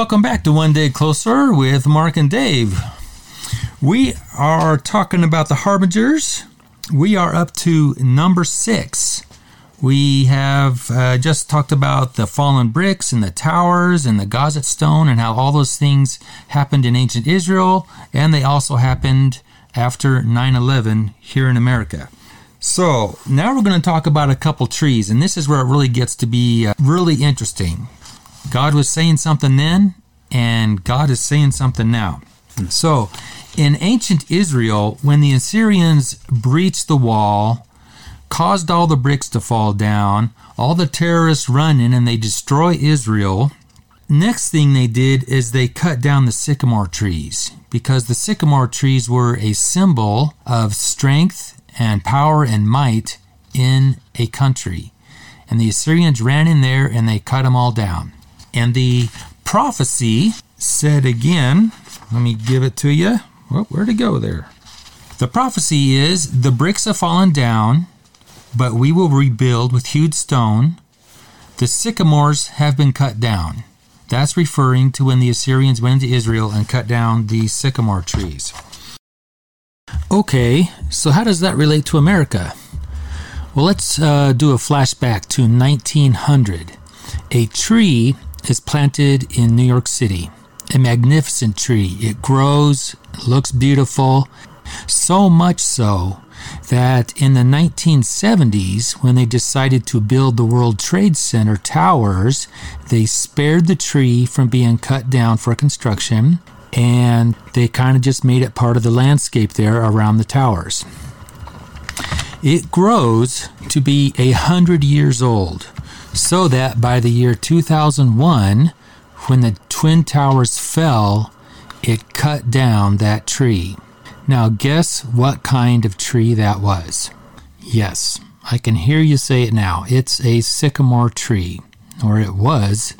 Welcome back to One Day Closer with Mark and Dave. We are talking about the Harbingers. We are up to number six. We have uh, just talked about the fallen bricks and the towers and the Gazit stone and how all those things happened in ancient Israel and they also happened after 9 11 here in America. So now we're going to talk about a couple trees, and this is where it really gets to be uh, really interesting. God was saying something then, and God is saying something now. So, in ancient Israel, when the Assyrians breached the wall, caused all the bricks to fall down, all the terrorists run in and they destroy Israel, next thing they did is they cut down the sycamore trees because the sycamore trees were a symbol of strength and power and might in a country. And the Assyrians ran in there and they cut them all down. And the prophecy said again, let me give it to you. Well, where'd it go there? The prophecy is the bricks have fallen down, but we will rebuild with hewed stone. The sycamores have been cut down. That's referring to when the Assyrians went into Israel and cut down the sycamore trees. Okay, so how does that relate to America? Well, let's uh, do a flashback to 1900. A tree is planted in New York City. A magnificent tree. It grows, looks beautiful, so much so that in the 1970s, when they decided to build the World Trade Center towers, they spared the tree from being cut down for construction and they kind of just made it part of the landscape there around the towers. It grows to be a hundred years old, so that by the year 2001, when the Twin Towers fell, it cut down that tree. Now, guess what kind of tree that was? Yes, I can hear you say it now. It's a sycamore tree, or it was.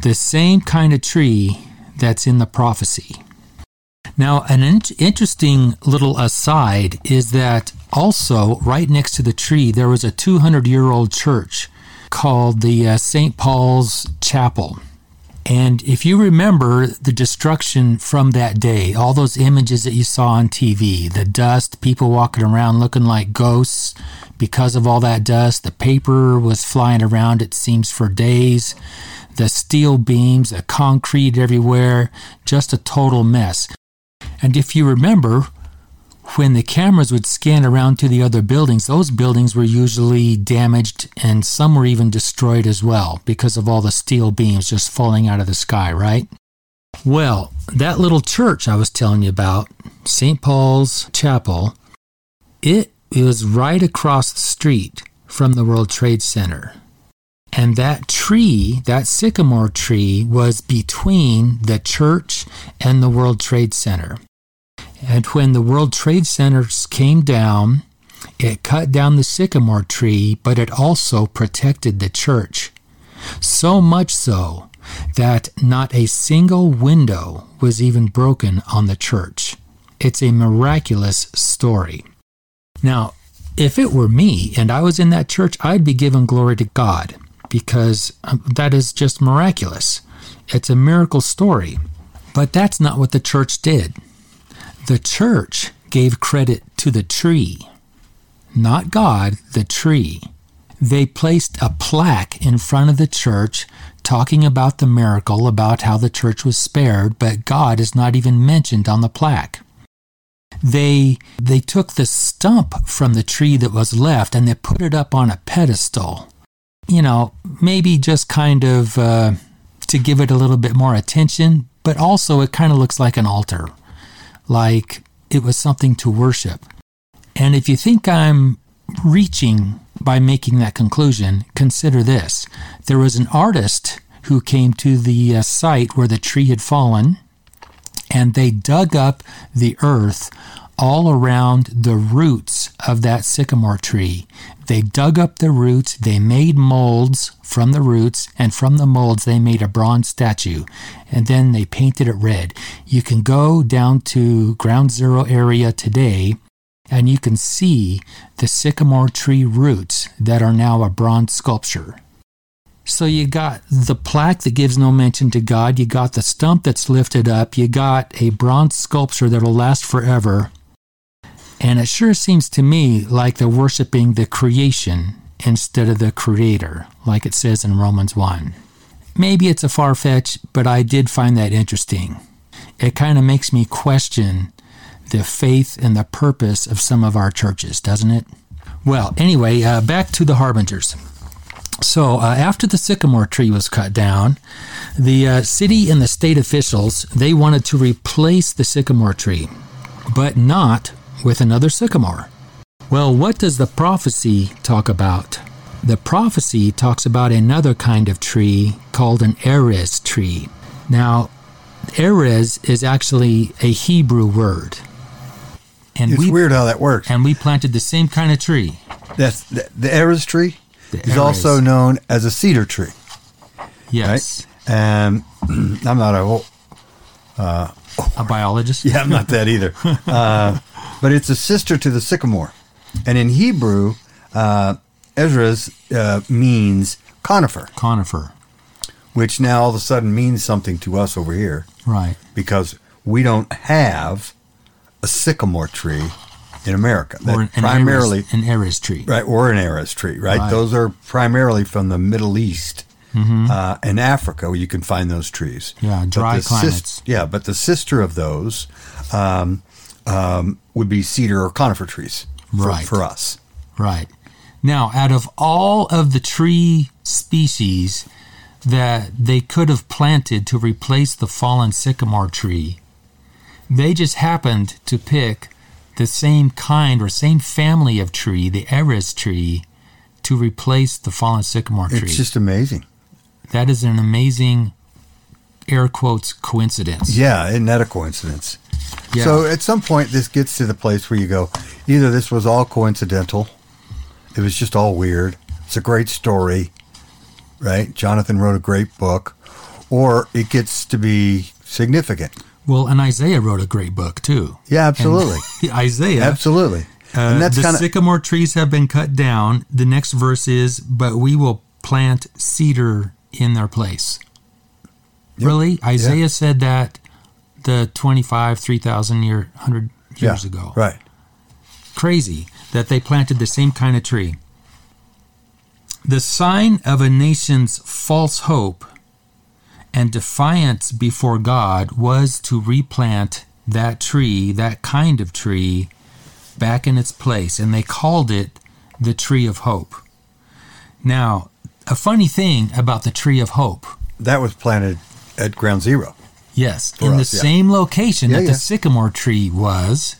The same kind of tree that's in the prophecy. Now, an in- interesting little aside is that also right next to the tree there was a 200 year old church called the uh, St. Paul's Chapel. And if you remember the destruction from that day, all those images that you saw on TV, the dust, people walking around looking like ghosts because of all that dust, the paper was flying around, it seems, for days the steel beams, the concrete everywhere, just a total mess. And if you remember, when the cameras would scan around to the other buildings, those buildings were usually damaged and some were even destroyed as well because of all the steel beams just falling out of the sky, right? Well, that little church I was telling you about, St. Paul's Chapel, it was right across the street from the World Trade Center. And that tree, that sycamore tree, was between the church and the World Trade Center. And when the World Trade Centers came down, it cut down the sycamore tree, but it also protected the church. So much so that not a single window was even broken on the church. It's a miraculous story. Now, if it were me and I was in that church, I'd be giving glory to God because um, that is just miraculous. It's a miracle story. But that's not what the church did. The church gave credit to the tree, not God, the tree. They placed a plaque in front of the church talking about the miracle, about how the church was spared, but God is not even mentioned on the plaque. They they took the stump from the tree that was left and they put it up on a pedestal you know, maybe just kind of uh, to give it a little bit more attention, but also it kind of looks like an altar, like it was something to worship. And if you think I'm reaching by making that conclusion, consider this. There was an artist who came to the uh, site where the tree had fallen, and they dug up the earth all around the roots of that sycamore tree. They dug up the roots, they made molds from the roots, and from the molds they made a bronze statue, and then they painted it red. You can go down to Ground Zero area today and you can see the sycamore tree roots that are now a bronze sculpture. So you got the plaque that gives no mention to God, you got the stump that's lifted up, you got a bronze sculpture that'll last forever. And it sure seems to me like they're worshiping the creation instead of the creator, like it says in Romans 1. Maybe it's a far fetch, but I did find that interesting. It kind of makes me question the faith and the purpose of some of our churches, doesn't it? Well, anyway, uh, back to the harbingers. So, uh, after the sycamore tree was cut down, the uh, city and the state officials they wanted to replace the sycamore tree, but not with another sycamore. Well, what does the prophecy talk about? The prophecy talks about another kind of tree called an erez tree. Now, erez is actually a Hebrew word. And It's we weird how that works. and we planted the same kind of tree. That's the, the Erez tree The is also known as a cedar tree. Yes. And I'm not a A biologist? yeah, I'm not that either. Uh, but it's a sister to the sycamore, and in Hebrew, uh, Ezra's uh, means conifer, Conifer. which now all of a sudden means something to us over here Right. because we don't have a sycamore tree in America. That Or an, primarily, an Erez tree. right, or an Erez tree, right? Right. Those are primarily from the Middle East. Uh, and Africa, where you can find those trees. Mm-hmm. Yeah, dry the sis- climates. yeah, but the sister of those um, um, would be cedar or conifer trees for, Right. for us. Right. Now, out of all of the tree species that they could have planted to replace the fallen sycamore tree, they just happened to pick the same kind or same family of tree, the Erez tree, to replace the fallen sycamore tree. It's just amazing. that is an amazing, air quotes, coincidence. Yeah, isn't that a coincidence? Yeah. So at some point, this gets to the place where you go, either this was all coincidental, it was just all weird, it's a great story, right? Jonathan wrote a great book, or it gets to be significant. well, and Isaiah wrote a great book too. Yeah, absolutely. And Isaiah Absolutely. Uh, and that's the kind of sycamore trees have been cut down. The next verse is, but we will plant cedar in their place. Yep. Really? Isaiah said that the 25, 3,000 year, 100 years yeah, ago. Right. Crazy that they planted the same kind of tree. The sign of a nation's false hope and defiance before God was to replant that tree, that kind of tree, back in its place, and they called it the tree of hope. Now, a funny thing about the tree of hope. That was planted at ground zero. Yes, in us, the yeah. same location Yeah, that yeah. the sycamore tree was.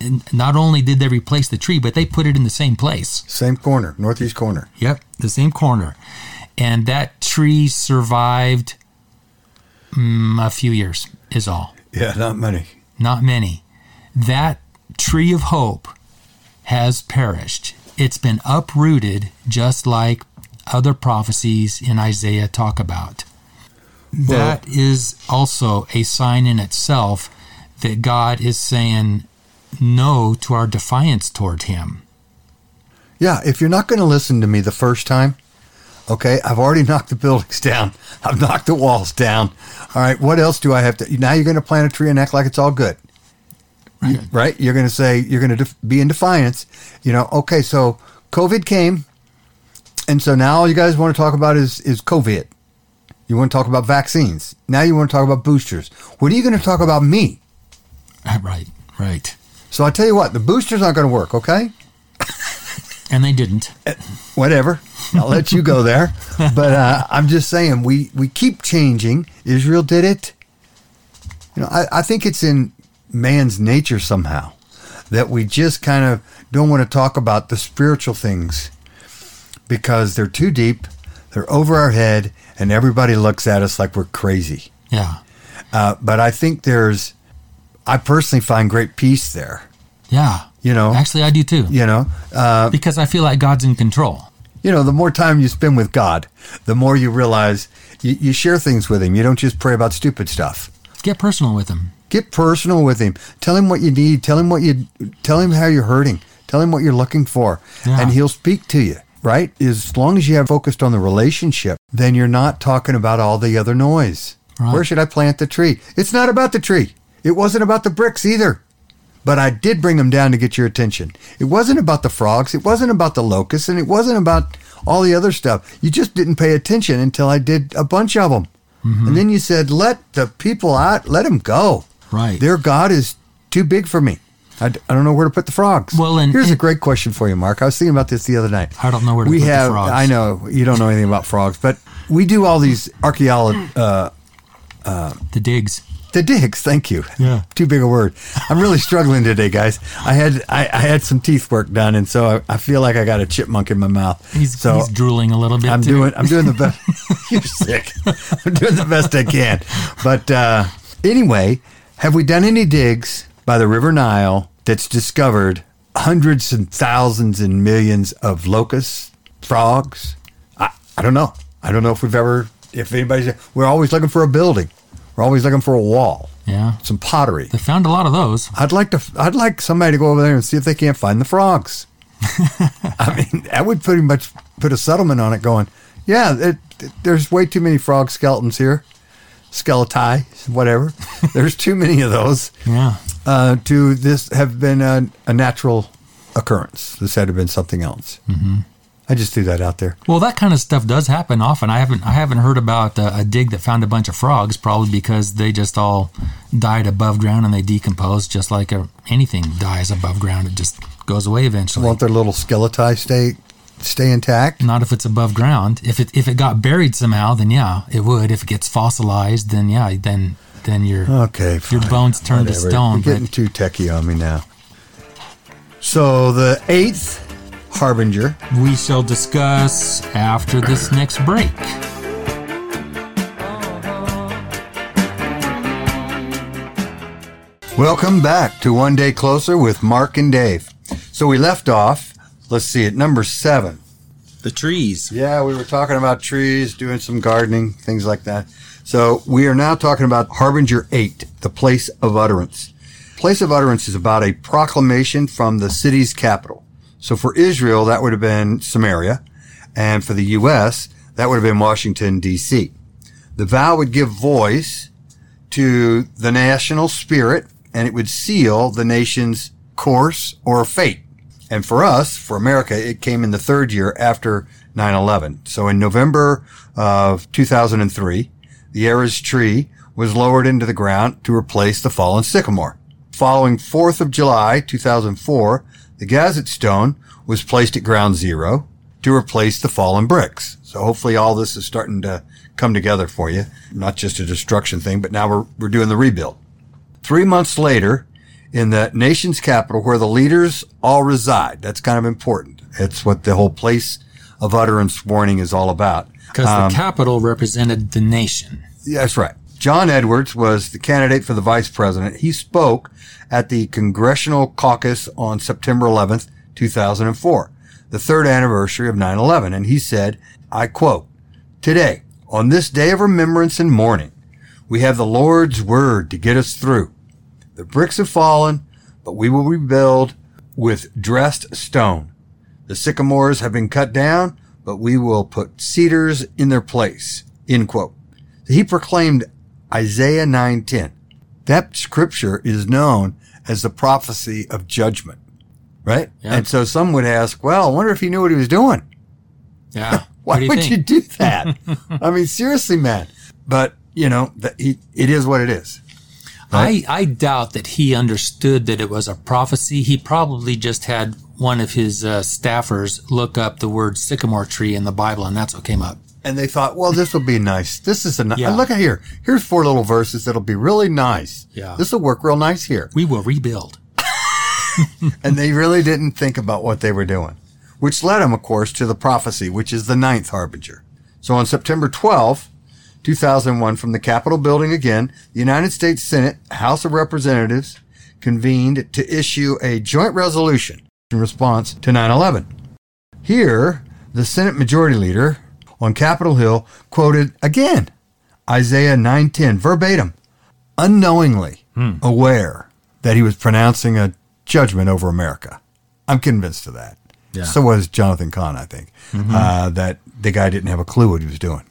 And not only did they replace the tree, but they put it in the same place. Same corner, northeast corner. Yep, the same corner. And that tree survived mm, a few years, is all. Yeah, not many. Not many. That tree of hope has perished. It's been uprooted just like other prophecies in Isaiah talk about. That is also a sign in itself that God is saying no to our defiance toward Him. Yeah, if you're not going to listen to me the first time, okay, I've already knocked the buildings down. I've knocked the walls down. All right, what else do I have to? Now you're going to plant a tree and act like it's all good, You- right? You're going to say you're going to def- be in defiance. You know, okay, so COVID came, and so now all you guys want to talk about is is COVID. You want to talk about vaccines. Now you want to talk about boosters. What are you going to talk about me? Right, right. So I tell you what, the boosters aren't going to work. Okay. And they didn't. whatever. I'll let you go there. But uh, I'm just saying, we, we keep changing. Israel did it. You know, I, I think it's in man's nature somehow that we just kind of don't want to talk about the spiritual things because they're too deep, they're over our head, and everybody looks at us like we're crazy. Yeah. Uh, but I think there's, I personally find great peace there. Yeah. You know, Actually, I do too. you know, uh, Because I feel like God's in control. you know, the more time you spend with God, the more you realize you, you share things with Him. You don't just pray about stupid stuff. Get personal with Him. Get personal with Him. Tell Him what you need. Tell Him what you. Tell Him how you're hurting. Tell Him what you're looking for, Yeah. and He'll speak to you. Right? As long as you have focused on the relationship, then you're not talking about all the other noise. Right. Where should I plant the tree? It's not about the tree. It wasn't about the bricks either. But I did bring them down to get your attention. It wasn't about the frogs. It wasn't about the locusts. And it wasn't about all the other stuff. You just didn't pay attention until I did a bunch of them. Mm-hmm. And then you said, let the people out, let them go. Right. Their God is too big for me. I, d- I don't know where to put the frogs. Well, and- here's a great question for you, Mark. I was thinking about this the other night. I don't know where to we put the have, frogs. I know you don't know anything about frogs, but we do all these archaeology, uh, the digs. the digs. Thank you. Yeah. Too big a word. I'm really struggling today, guys. I had I, I had some teeth work done, and so I, I feel like I got a chipmunk in my mouth. He's, so he's drooling a little bit. I'm too. doing I'm doing the best. You're sick. I'm doing the best I can. But uh, anyway, have we done any digs by the River Nile that's discovered hundreds and thousands and millions of locusts, frogs? I, I don't know. I don't know if we've ever. If anybody's, we're always looking for a building. We're always looking for a wall, Yeah. some pottery. They found a lot of those. I'd like to. I'd like somebody to go over there and see if they can't find the frogs. I mean, that would pretty much put a settlement on it. Going, yeah, it, it- there's way too many frog skeletons here, skeleti, whatever. there's too many of those Yeah. uh, to this have been a, a natural occurrence. This had to have been something else. Mm-hmm. I just threw that out there. Well, that kind of stuff does happen often. I haven't I haven't heard about uh, a dig that found a bunch of frogs, probably because they just all died above ground and they decomposed, just like a, anything dies above ground. It just goes away eventually. Won't their little skeleti stay stay intact? Not if it's above ground. If it if it got buried somehow, then yeah, it would. If it gets fossilized, then yeah, then then your Okay, your bones turn to stone. You're getting too techie on me now. So the eighth harbinger. we shall discuss after this next break. Welcome back to One Day Closer with Mark and Dave. So we left off. Let's see at number seven. The trees. Yeah, we were talking about trees, doing some gardening, things like that. So we are now talking about Harbinger 8, the place of utterance. Place of utterance is about a proclamation from the city's capital. So for Israel, that would have been Samaria. And for the U.S., that would have been Washington, D.C. The vow would give voice to the national spirit and it would seal the nation's course or fate. And for us, for America, it came in the third year after 9-11. So in November of 2003, the Erez tree was lowered into the ground to replace the fallen sycamore. Following 4th of July 2004, the Gazit stone was placed at ground zero to replace the fallen bricks. So hopefully all this is starting to come together for you. Not just a destruction thing, but now we're, we're doing the rebuild. Three months later, in the nation's capital where the leaders all reside, that's kind of important. It's what the whole place of utterance warning is all about. Because Um, the capital represented the nation. That's right. John Edwards was the candidate for the vice president. He spoke at the Congressional Caucus on September 11th, 2004, the third anniversary of 9-11. And he said, I quote, Today, on this day of remembrance and mourning, we have the Lord's word to get us through. The bricks have fallen, but we will rebuild with dressed stone. The sycamores have been cut down, but we will put cedars in their place. End quote. He proclaimed Isaiah 9:10. That scripture is known as the prophecy of judgment, right? And so some would ask, well, I wonder if he knew what he was doing. Yeah. Why you would think? you do that? I mean, seriously, man. But you know, that he, it is what it is. I, I doubt that he understood that it was a prophecy. He probably just had one of his uh, staffers look up the word sycamore tree in the Bible, and that's what came up. And they thought, well, this will be nice. This is a nice. Yeah. Look at here. Here's four little verses that'll be really nice. Yeah. This will work real nice here. We will rebuild. and they really didn't think about what they were doing, which led them, of course, to the prophecy, which is the ninth harbinger. So on September 12th, 2001, from the Capitol building again, the United States Senate, House of Representatives convened to issue a joint resolution in response to 9-11. Here, the Senate Majority Leader on Capitol Hill quoted again Isaiah 9:10 verbatim, unknowingly aware that he was pronouncing a judgment over America. I'm convinced of that. Yeah. So was Jonathan Cahn, I think. Uh, that the guy didn't have a clue what he was doing.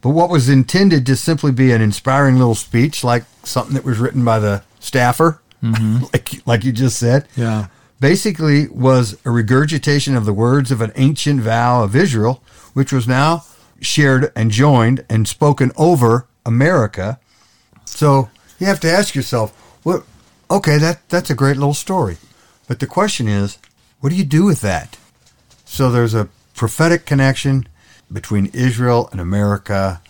But what was intended to simply be an inspiring little speech, like something that was written by the staffer, mm-hmm. like like you just said, Yeah. basically was a regurgitation of the words of an ancient vow of Israel, which was now shared and joined and spoken over America. So you have to ask yourself, what? Okay, that that's a great little story, but the question is, what do you do with that? So there's a prophetic connection between Israel and America,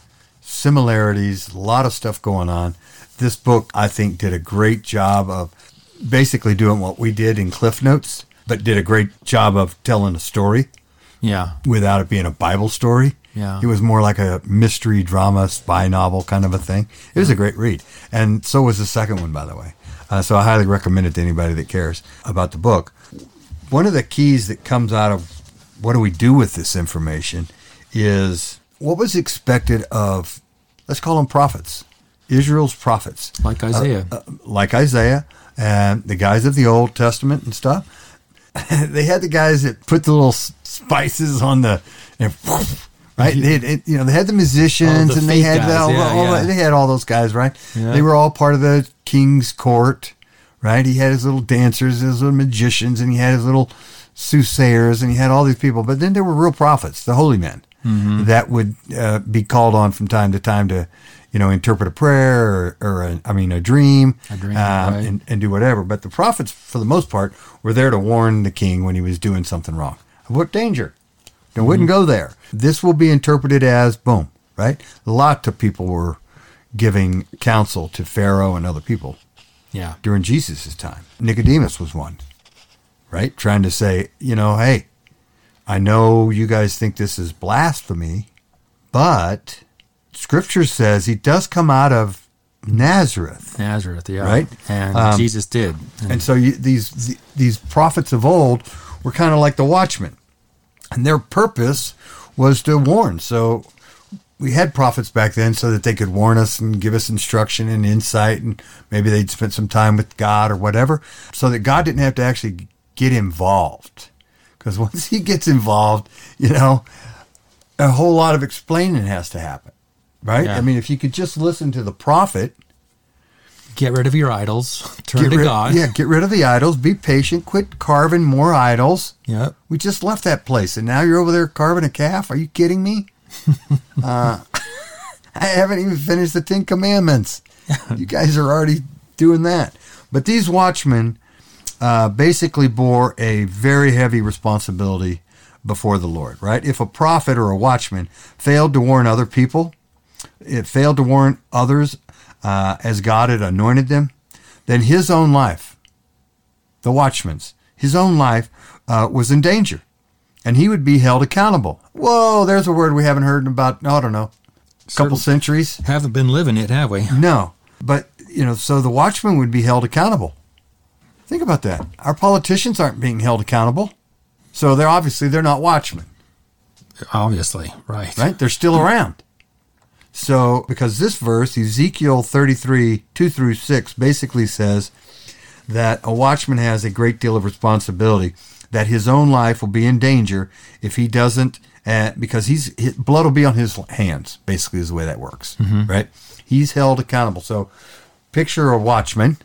similarities, a lot of stuff going on. This book, I think, did a great job of basically doing what we did in Cliff Notes, but did a great job of telling a story Yeah. without it being a Bible story. Yeah. It was more like a mystery drama, spy novel kind of a thing. It was a great read. And so was the second one, by the way. Uh, so I highly recommend it to anybody that cares about the book. One of the keys that comes out of what do we do with this information is what was expected of, let's call them prophets, Israel's prophets Like Isaiah. uh, like Isaiah and the guys of the Old Testament and stuff. they had the guys that put the little spices on the, and right? They had, it- you know, they had the musicians Oh, the and they had guys, the, all, yeah, all yeah. the- they had all those guys, right? Yeah. They were all part of the king's court, right? He had his little dancers, his little magicians, and he had his little soothsayers, and he had all these people. But then there were real prophets, the holy men, Mm-hmm. that would uh, be called on from time to time to, you know, interpret a prayer or, or a, I mean, a dream, A dream, um, right. and, and do whatever. But the prophets, for the most part, were there to warn the king when he was doing something wrong. What danger? They wouldn't Mm-hmm. go there. This will be interpreted as boom, right? A lot of people were giving counsel to Pharaoh and other people yeah. during Jesus' time. Nicodemus was one, right? Trying to say, you know, hey, I know you guys think this is blasphemy, but scripture says he does come out of Nazareth. Nazareth, yeah. Right? And Um, Jesus did. And And so you, these these prophets of old were kind of like the watchmen, and their purpose was to warn. So we had prophets back then so that they could warn us and give us instruction and insight, and maybe they'd spent some time with God or whatever, so that God didn't have to actually get involved. Because once He gets involved, you know, a whole lot of explaining has to happen, right? Yeah. I mean, if you could just listen to the prophet get rid of your idols. Turn to God. Yeah, get rid of the idols. Be patient. Quit carving more idols. Yep. We just left that place, and now you're over there carving a calf. Are you kidding me? uh, I haven't even finished the Ten Commandments. you guys are already doing that. But these watchmen uh, basically bore a very heavy responsibility before the Lord, right? If a prophet or a watchman failed to warn other people, it failed to warn others uh, as God had anointed them, then his own life, the watchman's, his own life uh, was in danger, and he would be held accountable. Whoa, there's a word we haven't heard in about I don't know, a couple centuries. Haven't been living it, have we? No, but you know, so the watchman would be held accountable. Think about that. Our politicians aren't being held accountable, so they're obviously they're not watchmen. Obviously, right. right? They're still around. So, because this verse, Ezekiel 33, 2 through 6, basically says that a watchman has a great deal of responsibility, that his own life will be in danger if he doesn't, uh, because he's his blood will be on his hands, basically, is the way that works, right? He's held accountable. So, picture a watchman,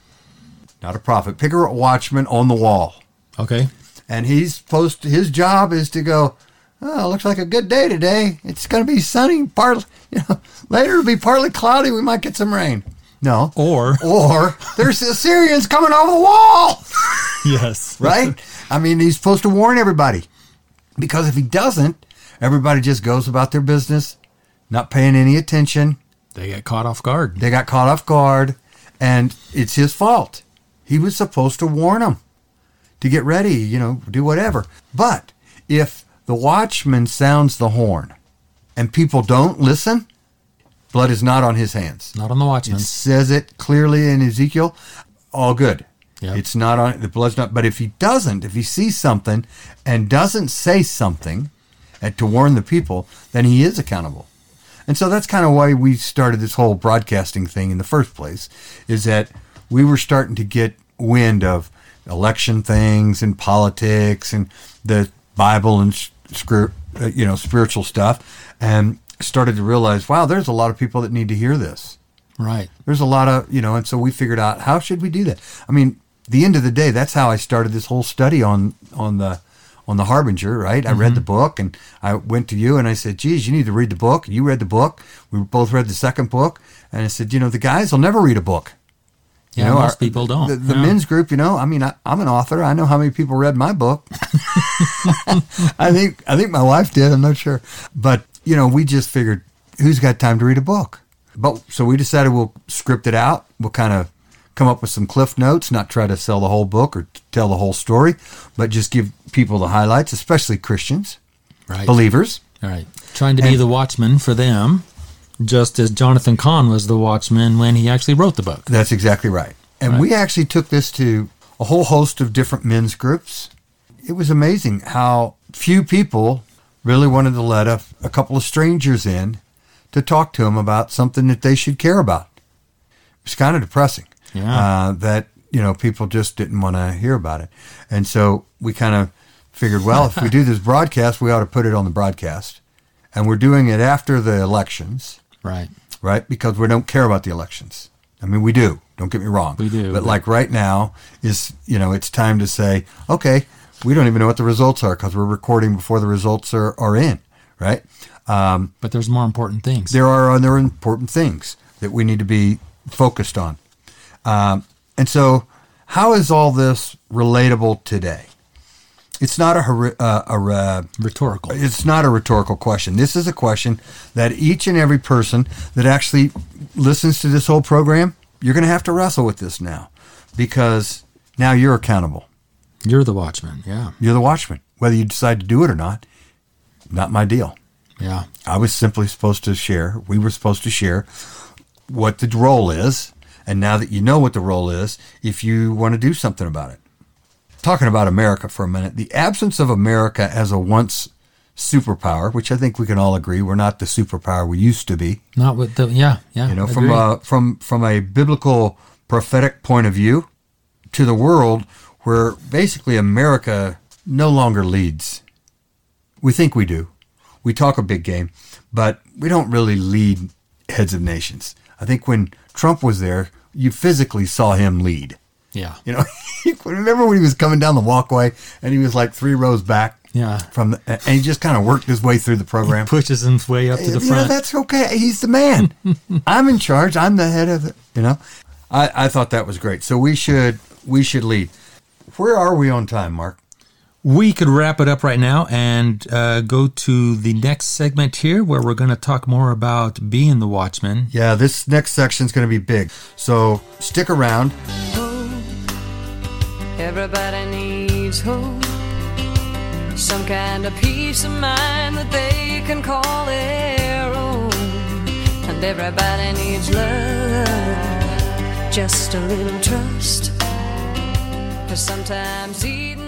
not a prophet, picture a watchman on the wall. Okay. and he's supposed to, his job is to go oh looks like a good day today. It's going to be sunny partly you know later it'll be partly cloudy. We might get some rain. No. Or or there's assyrians coming over the wall. Yes, right? I mean he's supposed to warn everybody. Because if he doesn't everybody just goes about their business not paying any attention. They get caught off guard. they got caught off guard and it's his fault he was supposed to warn them to get ready, you know, do whatever. But if the watchman sounds the horn and people don't listen, blood is not on his hands. Not on the It watchman. says it clearly in Ezekiel. All good. Yep. It's not on the blood's not. But if he doesn't, if he sees something and doesn't say something to warn the people, then he is accountable. And so that's kind of why we started this whole broadcasting thing in the first place. Is that we were starting to get wind of election things and politics and the Bible and scr- uh, you know spiritual stuff, and started to realize, wow, there's a lot of people that need to hear this. Right. There's a lot of you know, and so we figured out how should we do that. I mean, the end of the day, that's how I started this whole study on on the on the Harbinger. Right. I read the book, and I went to you and I said, "Geez, you need to read the book." You read the book. We both read the second book, and I said, "You know, the guys will never read a book." Yeah, know, most our- people don't. The, the men's group, you know, I mean, I, I'm an author. I know how many people read my book. I think I think my wife did. I'm not sure, but you know, we just figured who's got time to read a book. But so we decided we'll script it out. We'll kind of come up with some cliff notes, not try to sell the whole book or tell the whole story, but just give people the highlights, especially Christians, Right. believers. All right. Trying to be the watchman for them, just as Jonathan Cahn was the watchman when he actually wrote the book. That's exactly right. And we actually took this to a whole host of different men's groups. It was amazing how few people really wanted to let a, a couple of strangers in to talk to them about something that they should care about. It was kind of depressing Yeah. uh, that you know people just didn't want to hear about it, and so we kind of figured, well, if we do this broadcast, we ought to put it on the broadcast, and we're doing it after the elections Right. right? Because we don't care about the elections. I mean, we do. Don't get me wrong. We do, But but- like right now is, you know, it's time to say, okay, we don't even know what the results are because we're recording before the results are, are in, right? Um, But there's more important things. there are other important things that we need to be focused on. Um, and so, how is all this relatable today? It's not a, uh, a, uh, Rhetorical. it's not a rhetorical question. This is a question that each and every person that actually listens to this whole program, you're going to have to wrestle with this now because now you're accountable. You're the watchman. Yeah. You're the watchman. Whether you decide to do it or not, not my deal. Yeah. I was simply supposed to share, we were supposed to share what the role is. And now that you know what the role is, if you want to do something about it. Talking about America for a minute, the absence of America as a once superpower, which I think we can all agree we're not the superpower we used to be. Not with the yeah yeah. You know, from a from from a biblical prophetic point of view to the world where basically America no longer leads. We think we do. We talk a big game, but we don't really lead heads of nations. I think when Trump was there, you physically saw him lead. Yeah You know, remember when he was coming down the walkway and he was like three rows back yeah from the, and he just kind of worked his way through the program. pushes him way up to the You know, that's okay. He's the man. I'm in charge. I'm the head of it. You know, I, I thought that was great. So we should we should lead. Where are we on time, Mark? We could wrap it up right now and uh, go to the next segment here where we're going to talk more about being the watchman. Yeah, this next section is going to be big. So stick around. Everybody needs hope. Some kind of peace of mind that they can call their own. And everybody needs love. Just a little trust. Cause sometimes eating